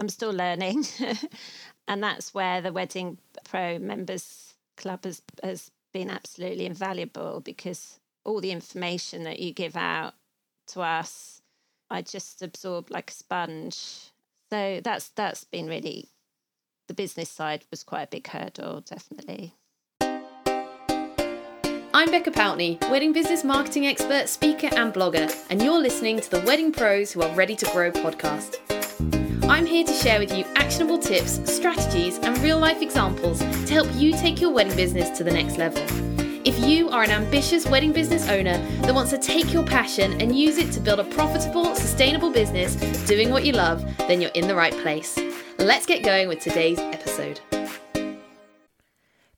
I'm still learning. and that's where the Wedding Pro members club has, has been absolutely invaluable because all the information that you give out to us, I just absorb like a sponge. So that's that's been really the business side was quite a big hurdle, definitely. I'm Becca Pountney, wedding business marketing expert, speaker, and blogger, and you're listening to the Wedding Pros Who Are Ready to Grow podcast. I'm here to share with you actionable tips, strategies, and real life examples to help you take your wedding business to the next level. If you are an ambitious wedding business owner that wants to take your passion and use it to build a profitable, sustainable business doing what you love, then you're in the right place. Let's get going with today's episode.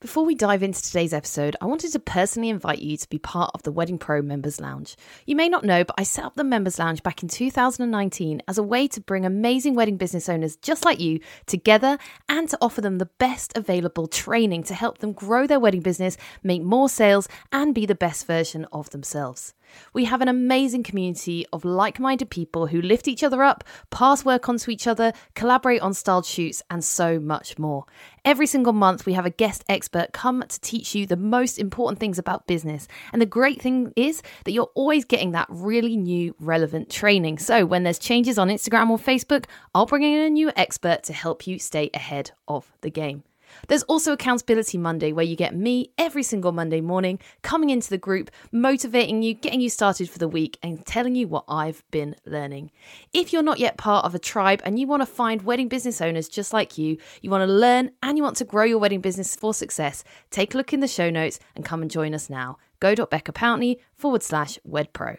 Before we dive into today's episode, I wanted to personally invite you to be part of the Wedding Pro Members Lounge. You may not know, but I set up the Members Lounge back in 2019 as a way to bring amazing wedding business owners just like you together and to offer them the best available training to help them grow their wedding business, make more sales, and be the best version of themselves. We have an amazing community of like minded people who lift each other up, pass work on to each other, collaborate on styled shoots, and so much more. Every single month, we have a guest expert come to teach you the most important things about business. And the great thing is that you're always getting that really new, relevant training. So when there's changes on Instagram or Facebook, I'll bring in a new expert to help you stay ahead of the game. There's also Accountability Monday, where you get me every single Monday morning coming into the group, motivating you, getting you started for the week, and telling you what I've been learning. If you're not yet part of a tribe and you want to find wedding business owners just like you, you want to learn and you want to grow your wedding business for success, take a look in the show notes and come and join us now. go.beccapountney forward slash wedpro.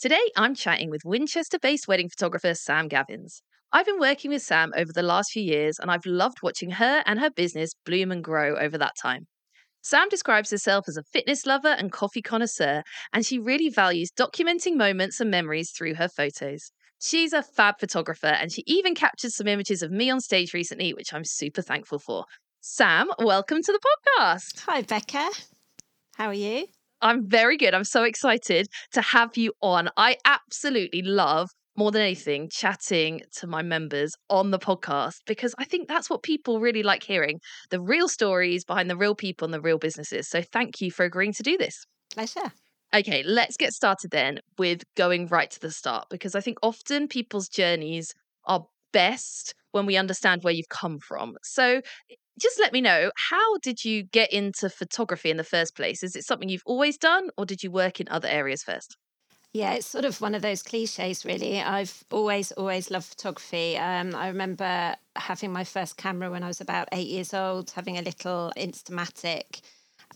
Today, I'm chatting with Winchester based wedding photographer Sam Gavins. I've been working with Sam over the last few years, and I've loved watching her and her business bloom and grow over that time. Sam describes herself as a fitness lover and coffee connoisseur, and she really values documenting moments and memories through her photos. She's a fab photographer, and she even captured some images of me on stage recently, which I'm super thankful for. Sam, welcome to the podcast. Hi, Becca. How are you? I'm very good. I'm so excited to have you on. I absolutely love more than anything, chatting to my members on the podcast because I think that's what people really like hearing the real stories behind the real people and the real businesses. So thank you for agreeing to do this. Pleasure. Okay, let's get started then with going right to the start because I think often people's journeys are best when we understand where you've come from. So just let me know how did you get into photography in the first place? Is it something you've always done or did you work in other areas first? Yeah, it's sort of one of those cliches, really. I've always, always loved photography. Um, I remember having my first camera when I was about eight years old, having a little Instamatic.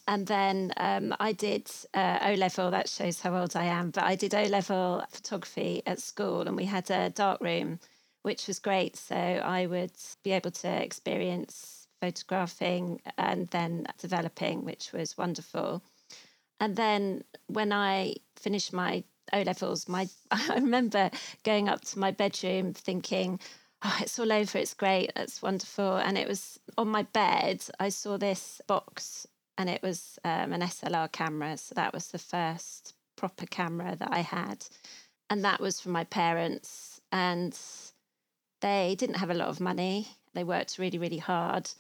And then um, I did uh, O level, that shows how old I am, but I did O level photography at school and we had a dark room, which was great. So I would be able to experience photographing and then developing, which was wonderful. And then when I finished my O levels, my I remember going up to my bedroom thinking, oh, it's all over, it's great, it's wonderful. And it was on my bed, I saw this box and it was um, an SLR camera. So that was the first proper camera that I had. And that was from my parents. And they didn't have a lot of money. They worked really, really hard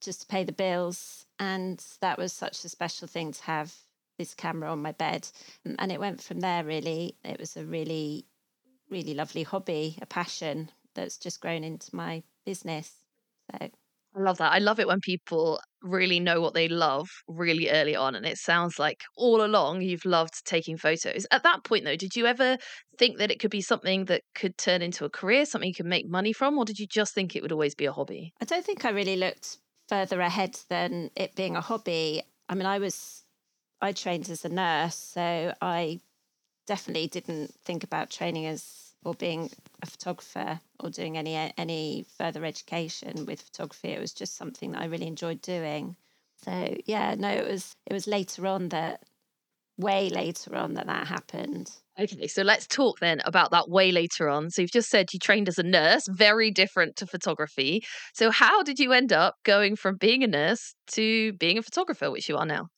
just to pay the bills. And that was such a special thing to have this camera on my bed. And it went from there, really. It was a really, really lovely hobby, a passion that's just grown into my business. So. I love that. I love it when people really know what they love really early on. And it sounds like all along you've loved taking photos. At that point, though, did you ever think that it could be something that could turn into a career, something you could make money from? Or did you just think it would always be a hobby? I don't think I really looked further ahead than it being a hobby. I mean, I was I trained as a nurse, so I definitely didn't think about training as or being a photographer or doing any any further education with photography. It was just something that I really enjoyed doing. So yeah, no, it was it was later on that way later on that that happened. Okay, so let's talk then about that way later on. So you've just said you trained as a nurse, very different to photography. So how did you end up going from being a nurse to being a photographer, which you are now?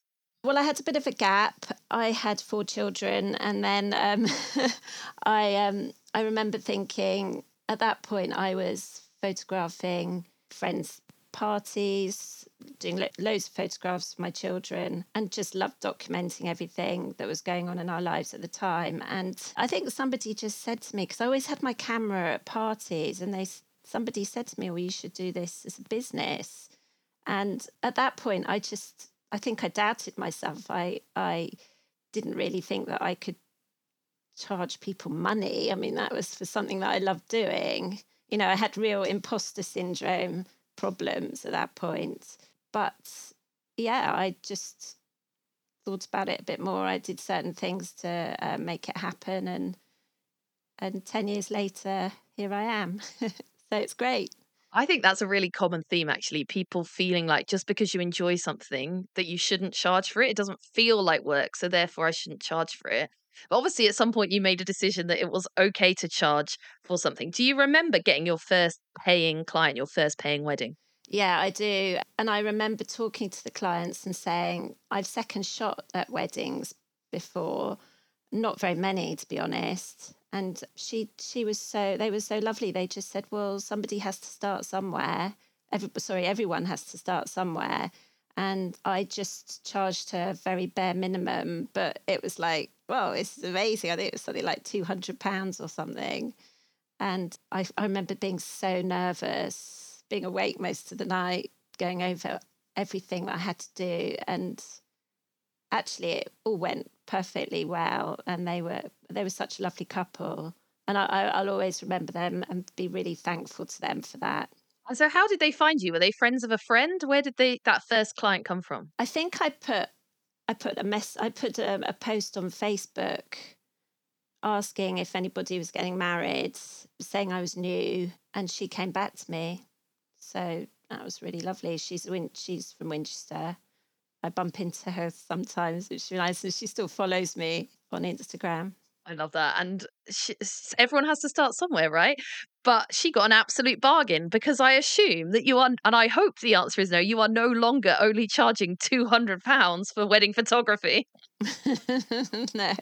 Well, I had a bit of a gap. I had four children, and then um, I um, I remember thinking at that point, I was photographing friends' parties, doing lo- loads of photographs of my children, and just loved documenting everything that was going on in our lives at the time. And I think somebody just said to me, because I always had my camera at parties, and they somebody said to me, "Well, you should do this as a business." And at that point, I just, I think I doubted myself. I, I didn't really think that I could charge people money. I mean, that was for something that I loved doing. You know, I had real imposter syndrome problems at that point. But yeah, I just thought about it a bit more. I did certain things to uh, make it happen, and and ten years later, here I am. so it's great. I think that's a really common theme, actually. People feeling like just because you enjoy something that you shouldn't charge for it. It doesn't feel like work, so therefore I shouldn't charge for it. But obviously, at some point, you made a decision that it was okay to charge for something. Do you remember getting your first paying client, your first paying wedding? Yeah, I do. And I remember talking to the clients and saying, I've second shot at weddings before, not very many, to be honest. And she she was so they were so lovely. They just said well somebody has to start somewhere. Every, sorry everyone has to start somewhere. And i just charged her a very bare minimum but it was like well it's amazing. I think it was something like 200 pounds or something. And I, I remember being so nervous being awake most of the night going over everything that i had to do. And actually it all went perfectly well and they were they were such a lovely couple. And I, will always remember them and be really thankful to them for that. So how did they find you? Were they friends of a friend? Where did they that first client come from? I think i put i put a mess i put a, a post on facebook asking if anybody was getting married saying i was new and she came back to me. So that was really lovely. She's she's from winchester I bump into her sometimes, which is nice, and she still follows me on Instagram. I love that. And she, everyone has to start somewhere, right? But she got an absolute bargain because I assume that you are, and I hope the answer is no, you are no longer only charging £200 for wedding photography. no,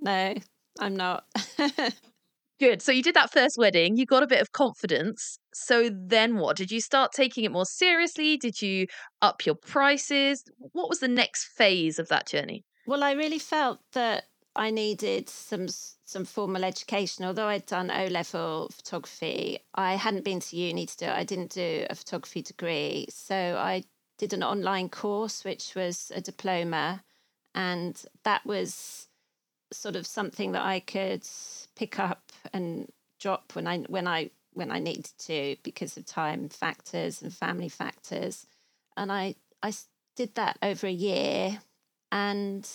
no, I'm not. Good. So you did that first wedding, you got a bit of confidence. So then what? Did you start taking it more seriously? Did you up your prices? What was the next phase of that journey? Well, I really felt that I needed some some formal education. Although I'd done O level photography, I hadn't been to uni to do it. I didn't do a photography degree, so I did an online course, which was a diploma, and that was sort of something that I could pick up and drop when I when I when I needed to because of time factors and family factors. And I I did that over a year and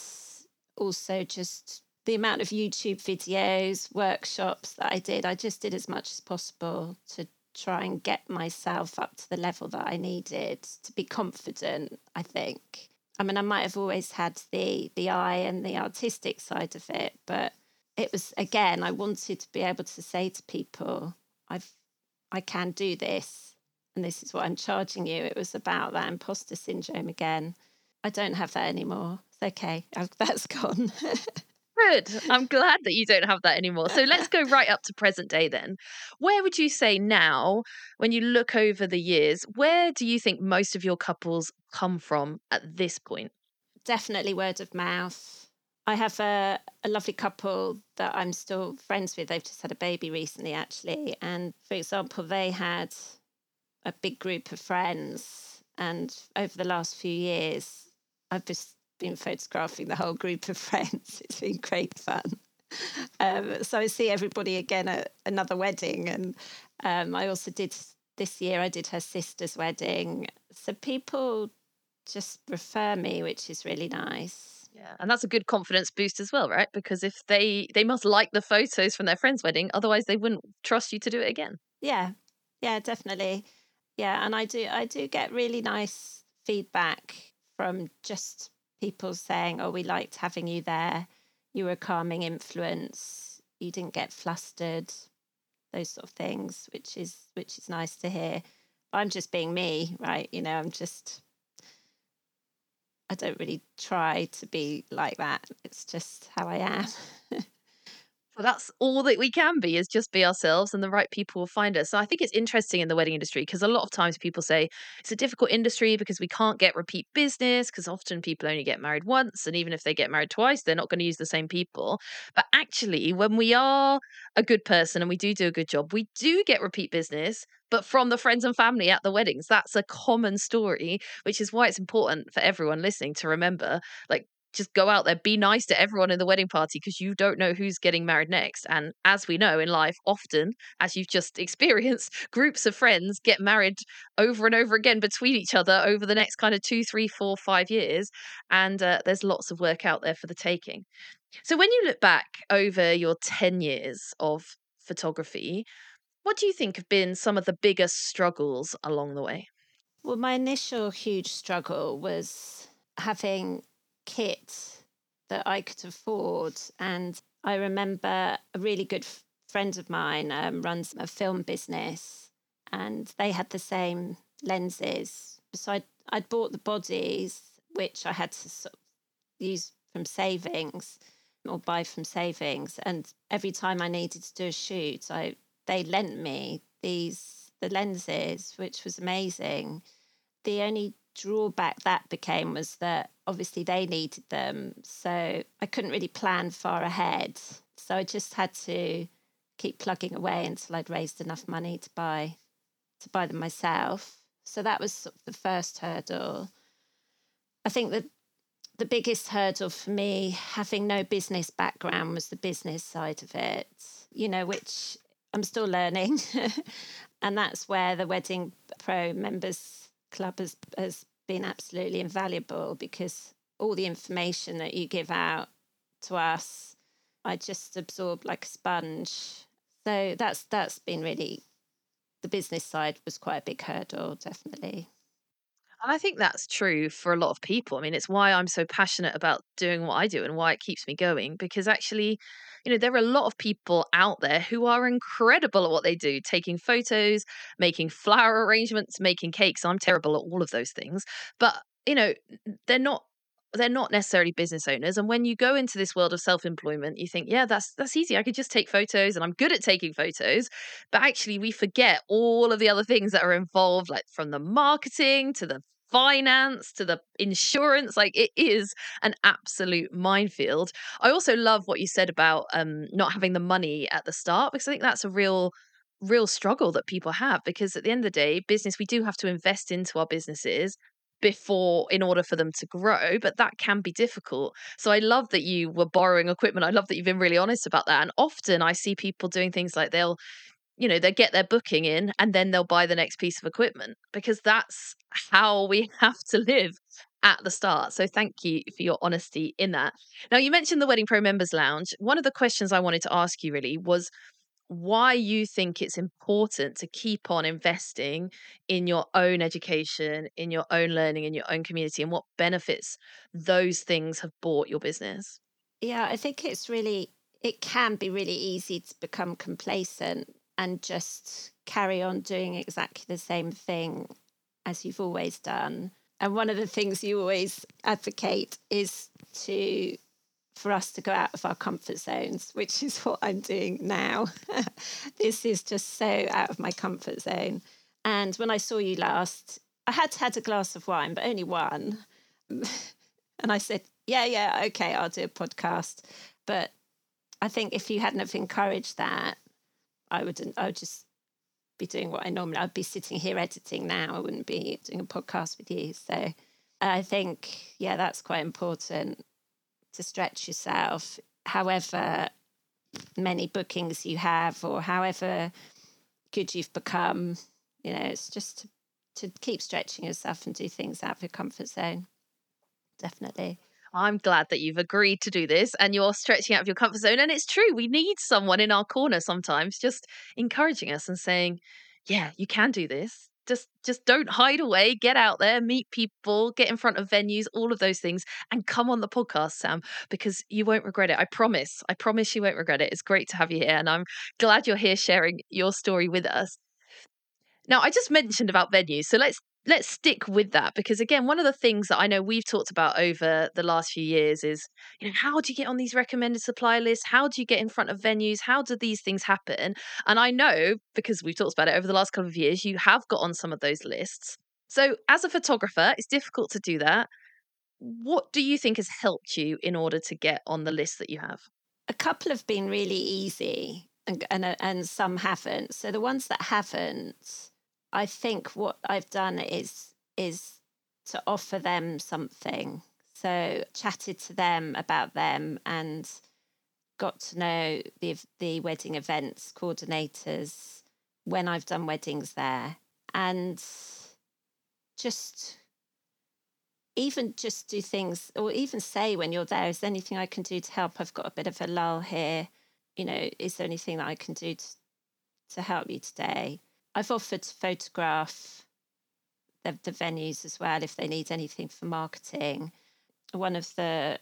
also just the amount of YouTube videos, workshops that I did, I just did as much as possible to try and get myself up to the level that I needed to be confident, I think. I mean, I might have always had the the eye and the artistic side of it, but it was again, I wanted to be able to say to people, I've I can do this and this is what I'm charging you. It was about that imposter syndrome again. I don't have that anymore. It's okay. That's gone. Good. I'm glad that you don't have that anymore. So let's go right up to present day then. Where would you say now, when you look over the years, where do you think most of your couples come from at this point? Definitely word of mouth I have a, a lovely couple that I'm still friends with. They've just had a baby recently, actually. And for example, they had a big group of friends. And over the last few years, I've just been photographing the whole group of friends. It's been great fun. Um, so I see everybody again at another wedding. And um, I also did this year, I did her sister's wedding. So people just refer me, which is really nice. Yeah, and that's a good confidence boost as well, right? Because if they they must like the photos from their friend's wedding, otherwise they wouldn't trust you to do it again. Yeah, yeah, definitely. Yeah, and I do I do get really nice feedback from just people saying, "Oh, we liked having you there. You were a calming influence. You didn't get flustered." Those sort of things, which is which is nice to hear. I'm just being me, right? You know, I'm just I don't really try to be like that. It's just how I am. But that's all that we can be is just be ourselves and the right people will find us. So I think it's interesting in the wedding industry because a lot of times people say it's a difficult industry because we can't get repeat business because often people only get married once and even if they get married twice they're not going to use the same people. But actually when we are a good person and we do do a good job, we do get repeat business but from the friends and family at the weddings. That's a common story, which is why it's important for everyone listening to remember like just go out there, be nice to everyone in the wedding party because you don't know who's getting married next. And as we know in life, often, as you've just experienced, groups of friends get married over and over again between each other over the next kind of two, three, four, five years. And uh, there's lots of work out there for the taking. So when you look back over your 10 years of photography, what do you think have been some of the biggest struggles along the way? Well, my initial huge struggle was having kit that I could afford. And I remember a really good friend of mine um, runs a film business, and they had the same lenses. So I'd, I'd bought the bodies, which I had to sort of use from savings or buy from savings. And every time I needed to do a shoot, I they lent me these the lenses, which was amazing. The only drawback that became was that obviously they needed them. So I couldn't really plan far ahead. So I just had to keep plugging away until I'd raised enough money to buy to buy them myself. So that was sort of the first hurdle. I think that the biggest hurdle for me, having no business background, was the business side of it, you know, which I'm still learning. and that's where the Wedding Pro members club has, has been absolutely invaluable because all the information that you give out to us, I just absorb like a sponge. So that's that's been really the business side was quite a big hurdle, definitely. And I think that's true for a lot of people. I mean, it's why I'm so passionate about doing what I do and why it keeps me going because actually, you know, there are a lot of people out there who are incredible at what they do, taking photos, making flower arrangements, making cakes. I'm terrible at all of those things. But, you know, they're not they're not necessarily business owners and when you go into this world of self-employment you think yeah that's that's easy i could just take photos and i'm good at taking photos but actually we forget all of the other things that are involved like from the marketing to the finance to the insurance like it is an absolute minefield. I also love what you said about um not having the money at the start because i think that's a real real struggle that people have because at the end of the day business we do have to invest into our businesses before in order for them to grow but that can be difficult. So i love that you were borrowing equipment i love that you've been really honest about that and often i see people doing things like they'll you know they get their booking in and then they'll buy the next piece of equipment because that's how we have to live at the start. So thank you for your honesty in that. Now you mentioned the wedding pro members lounge. One of the questions i wanted to ask you really was why you think it's important to keep on investing in your own education, in your own learning, in your own community, and what benefits those things have brought your business. Yeah, I think it's really, it can be really easy to become complacent and just carry on doing exactly the same thing as you've always done. And one of the things you always advocate is to for us to go out of our comfort zones, which is what I'm doing now. this is just so out of my comfort zone. And when I saw you last, I had had a glass of wine, but only one. and I said, Yeah, yeah, okay, I'll do a podcast. But I think if you hadn't have encouraged that, I wouldn't, I would just be doing what I normally, I'd be sitting here editing now. I wouldn't be doing a podcast with you. So I think, yeah, that's quite important to stretch yourself, however many bookings you have or however good you've become. You know, it's just to, to keep stretching yourself and do things out of your comfort zone. Definitely. I'm glad that you've agreed to do this and you're stretching out of your comfort zone. And it's true, we need someone in our corner sometimes just encouraging us and saying, yeah, you can do this just just don't hide away get out there meet people get in front of venues all of those things and come on the podcast sam because you won't regret it i promise i promise you won't regret it it's great to have you here and i'm glad you're here sharing your story with us. Now i just mentioned about venues so let's let's stick with that because again one of the things that i know we've talked about over the last few years is you know how do you get on these recommended supply lists? How do you get in front of venues? How do these things happen? And i know because we've talked about it over the last couple of years you have got on some of those lists. So as a photographer it's difficult to do that. What do you think has helped you in order to get on the list that you have? A couple have been really easy and and, and some haven't. So the ones that haven't I think what I've done is is to offer them something. So chatted to them about them and got to know the the wedding events coordinators when I've done weddings there and just even just do things or even say when you're there is there anything I can do to help? I've got a bit of a lull here. You know is there anything that I can do to, to help you today I've offered to photograph the, the venues as well if they need anything for marketing. One of the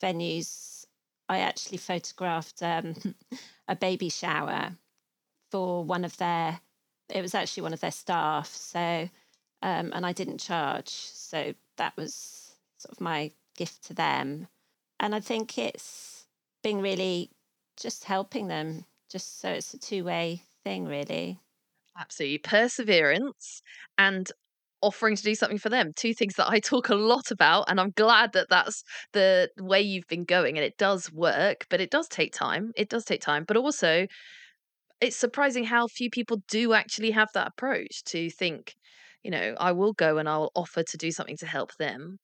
venues, I actually photographed um, a baby shower for one of their, it was actually one of their staff. So, um, and I didn't charge. So that was sort of my gift to them. And I think it's being really just helping them, just so it's a two way thing, really. Absolutely. Perseverance and offering to do something for them. Two things that I talk a lot about. And I'm glad that that's the way you've been going. And it does work, but it does take time. It does take time. But also, it's surprising how few people do actually have that approach to think, you know, I will go and I'll offer to do something to help them.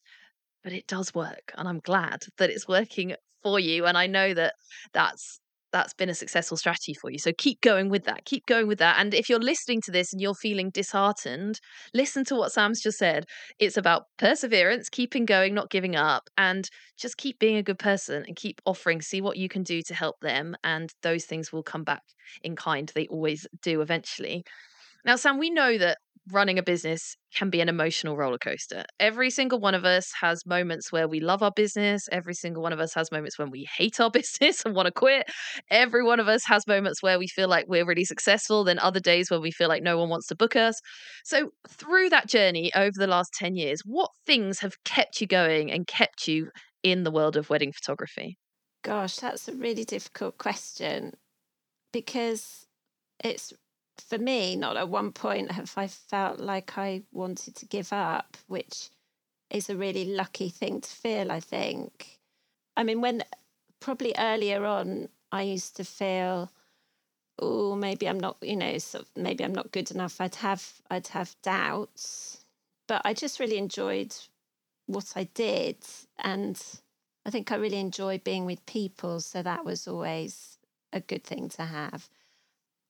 But it does work. And I'm glad that it's working for you. And I know that that's that's been a successful strategy for you. So keep going with that. Keep going with that. And if you're listening to this and you're feeling disheartened, listen to what Sam's just said. It's about perseverance, keeping going, not giving up, and just keep being a good person and keep offering, see what you can do to help them. And those things will come back in kind. They always do eventually. Now, Sam, we know that running a business can be an emotional roller coaster. Every single one of us has moments where we love our business. Every single one of us has moments when we hate our business and want to quit. Every one of us has moments where we feel like we're really successful, then other days where we feel like no one wants to book us. So, through that journey over the last 10 years, what things have kept you going and kept you in the world of wedding photography? Gosh, that's a really difficult question because it's for me, not at one point have I felt like I wanted to give up, which is a really lucky thing to feel, I think. I mean, when probably earlier on, I used to feel, oh, maybe I'm not, you know, sort of, maybe I'm not good enough. I'd have, I'd have doubts, but I just really enjoyed what I did, and I think I really enjoy being with people. So that was always a good thing to have.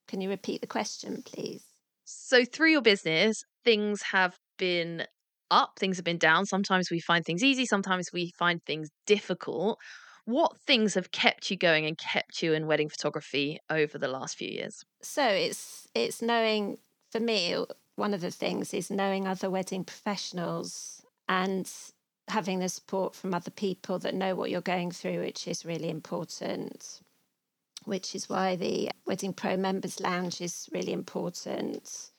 Can you repeat the question, please? So, through your business, things have been up, things have been down. Sometimes we find things easy, sometimes we find things difficult. What things have kept you going and kept you in wedding photography over the last few years? So, it's it's knowing for me uh, one of the things is knowing other wedding professionals and having the support from other people that know what you're going through, which is really important which is why the Wedding Pro Members Lounge is really important.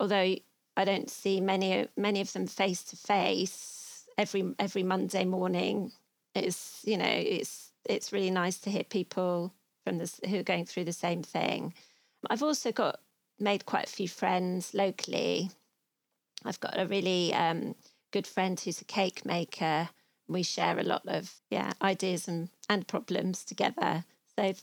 Although I don't see many many of them face to face every every Monday morning. It's you know it's it's really nice to hear people from this who are going through the same thing. I've also got made quite a few friends locally. I've got a really um, good friend who's a cake maker. We share a lot of yeah ideas and, and problems together. So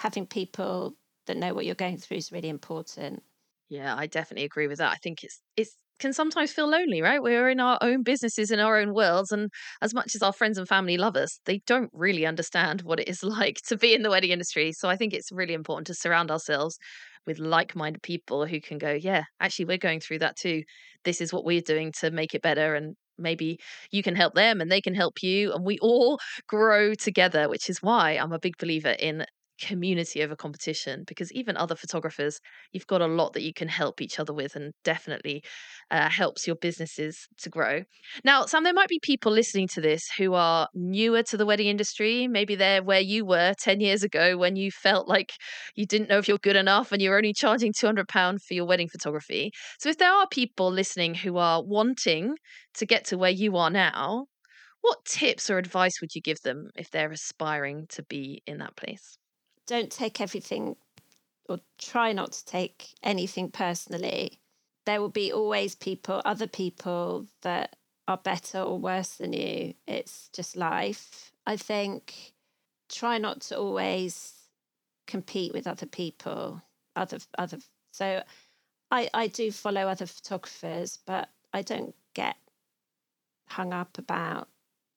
having people that know what you're going through is really important. Yeah, I definitely agree with that. I think it's it's can sometimes feel lonely, right? We're in our own businesses in our own worlds and as much as our friends and family love us, they don't really understand what it is like to be in the wedding industry. So I think it's really important to surround ourselves with like-minded people who can go, yeah, actually we're going through that too. This is what we're doing to make it better and maybe you can help them and they can help you and we all grow together which is why i'm a big believer in community over competition because even other photographers, you've got a lot that you can help each other with and definitely uh, helps your businesses to grow. Now, Sam, there might be people listening to this who are newer to the wedding industry. Maybe they're where you were 10 years ago when you felt like you didn't know if you're good enough and you're only charging £200 for your wedding photography. So, if there are people listening who are wanting to get to where you are now, what tips or advice would you give them if they're aspiring to be in that place? Don't take everything or try not to take anything personally. There will be always people, other people that are better or worse than you. It's just life. I think try not to always compete with other people, other other so I, I do follow other photographers, but I don't get hung up about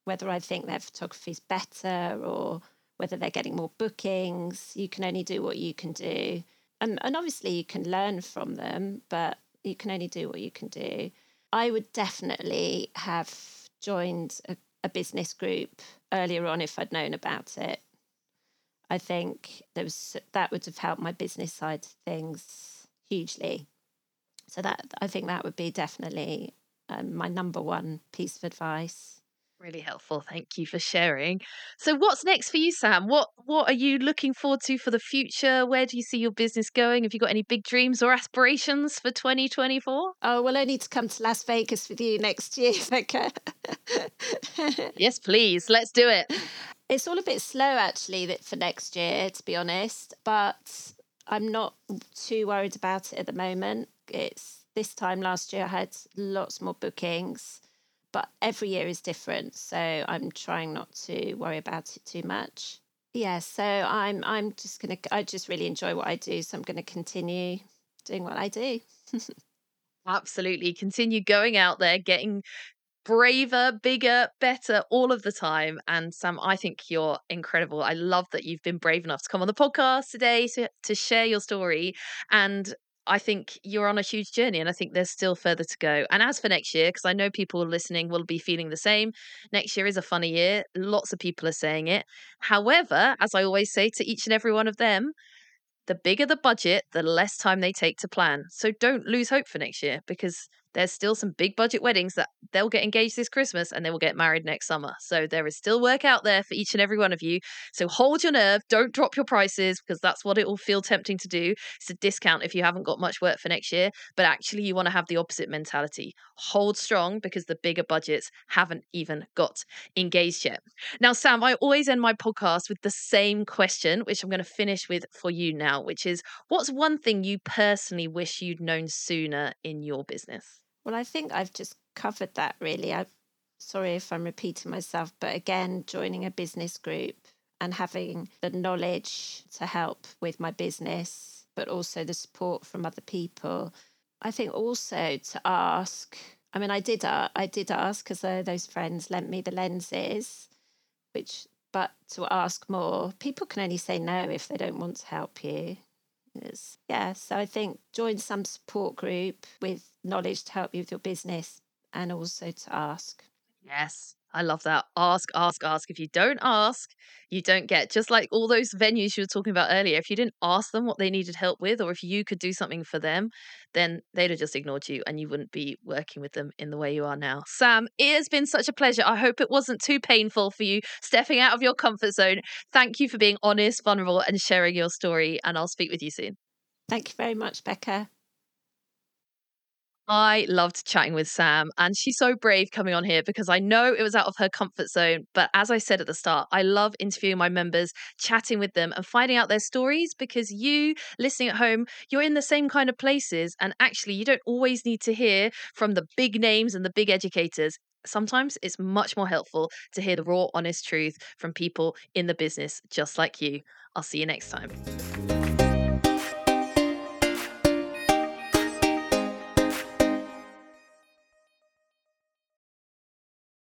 whether I think their photography is better or whether they're getting more bookings. You can only do what you can do. And, and obviously, you can learn from them, but you can only do what you can do. I would definitely have joined a, a business group earlier on if I'd known about it. I think there was that would have helped my business side things hugely. So that I think that would be definitely um, my number one piece of advice. Really helpful. Thank you for sharing. So what's next for you, Sam? What what are you looking forward to for the future? Where do you see your business going? Have you got any big dreams or aspirations for 2024? Oh, well, I need to come to Las Vegas with you next year, Becca. yes, please. Let's do it. It's all a bit slow actually that for next year, to be honest, but I'm not too worried about it at the moment. It's this time last year I had lots more bookings but every year is different. So I'm trying not to worry about it too much. Yeah, so I'm I'm just gonna I just really enjoy what I do, so I'm gonna continue doing what I do. Absolutely. Continue going out there, getting braver, bigger, better all of the time. And Sam, I think you're incredible. I love that you've been brave enough to come on the podcast today to, to share your story. And I think you're on a huge journey and I think there's still further to go. And as for next year, because I know people listening will be feeling the same, next year is a funny year. Lots of people are saying it. However, as I always say to each and every one of them, the bigger the budget, the less time they take to plan. So don't lose hope for next year because there's still some big budget weddings that they'll get engaged this Christmas and they will get married next summer. So there is still work out there for each and every one of you. So hold your nerve, don't drop your prices because that's what it will feel tempting to do. It's a discount if you haven't got much work for next year, but actually you want to have the opposite mentality. Hold strong because the bigger budgets haven't even got engaged yet. Now, Sam, I always end my podcast with the same question, which I'm going to finish with for you now, which is what's one thing you personally wish you'd known sooner in your business? Well, I think I've just covered that really. I'm sorry if I'm repeating myself, but again, joining a business group and having the knowledge to help with my business, but also the support from other people. I think also to ask. I mean, I did. Uh, I did ask because uh, those friends lent me the lenses, which. But to ask more, people can only say no if they don't want to help you is yeah so i think join some support group with knowledge to help you with your business and also to ask. Yes I love that. Ask, ask, ask. If you don't ask, you don't get. Just like all those venues you were talking about earlier, if you didn't ask them what they needed help with, or if you could do something for them, then they'd have just ignored you and you wouldn't be working with them in the way you are now. Sam, it has been such a pleasure. I hope it wasn't too painful for you stepping out of your comfort zone. Thank you for being honest, vulnerable, and sharing your story. And I'll speak with you soon. Thank you very much, Becca. I loved chatting with Sam, and she's so brave coming on here because I know it was out of her comfort zone. But as I said at the start, I love interviewing my members, chatting with them, and finding out their stories because you, listening at home, you're in the same kind of places. And actually, you don't always need to hear from the big names and the big educators. Sometimes it's much more helpful to hear the raw, honest truth from people in the business just like you. I'll see you next time.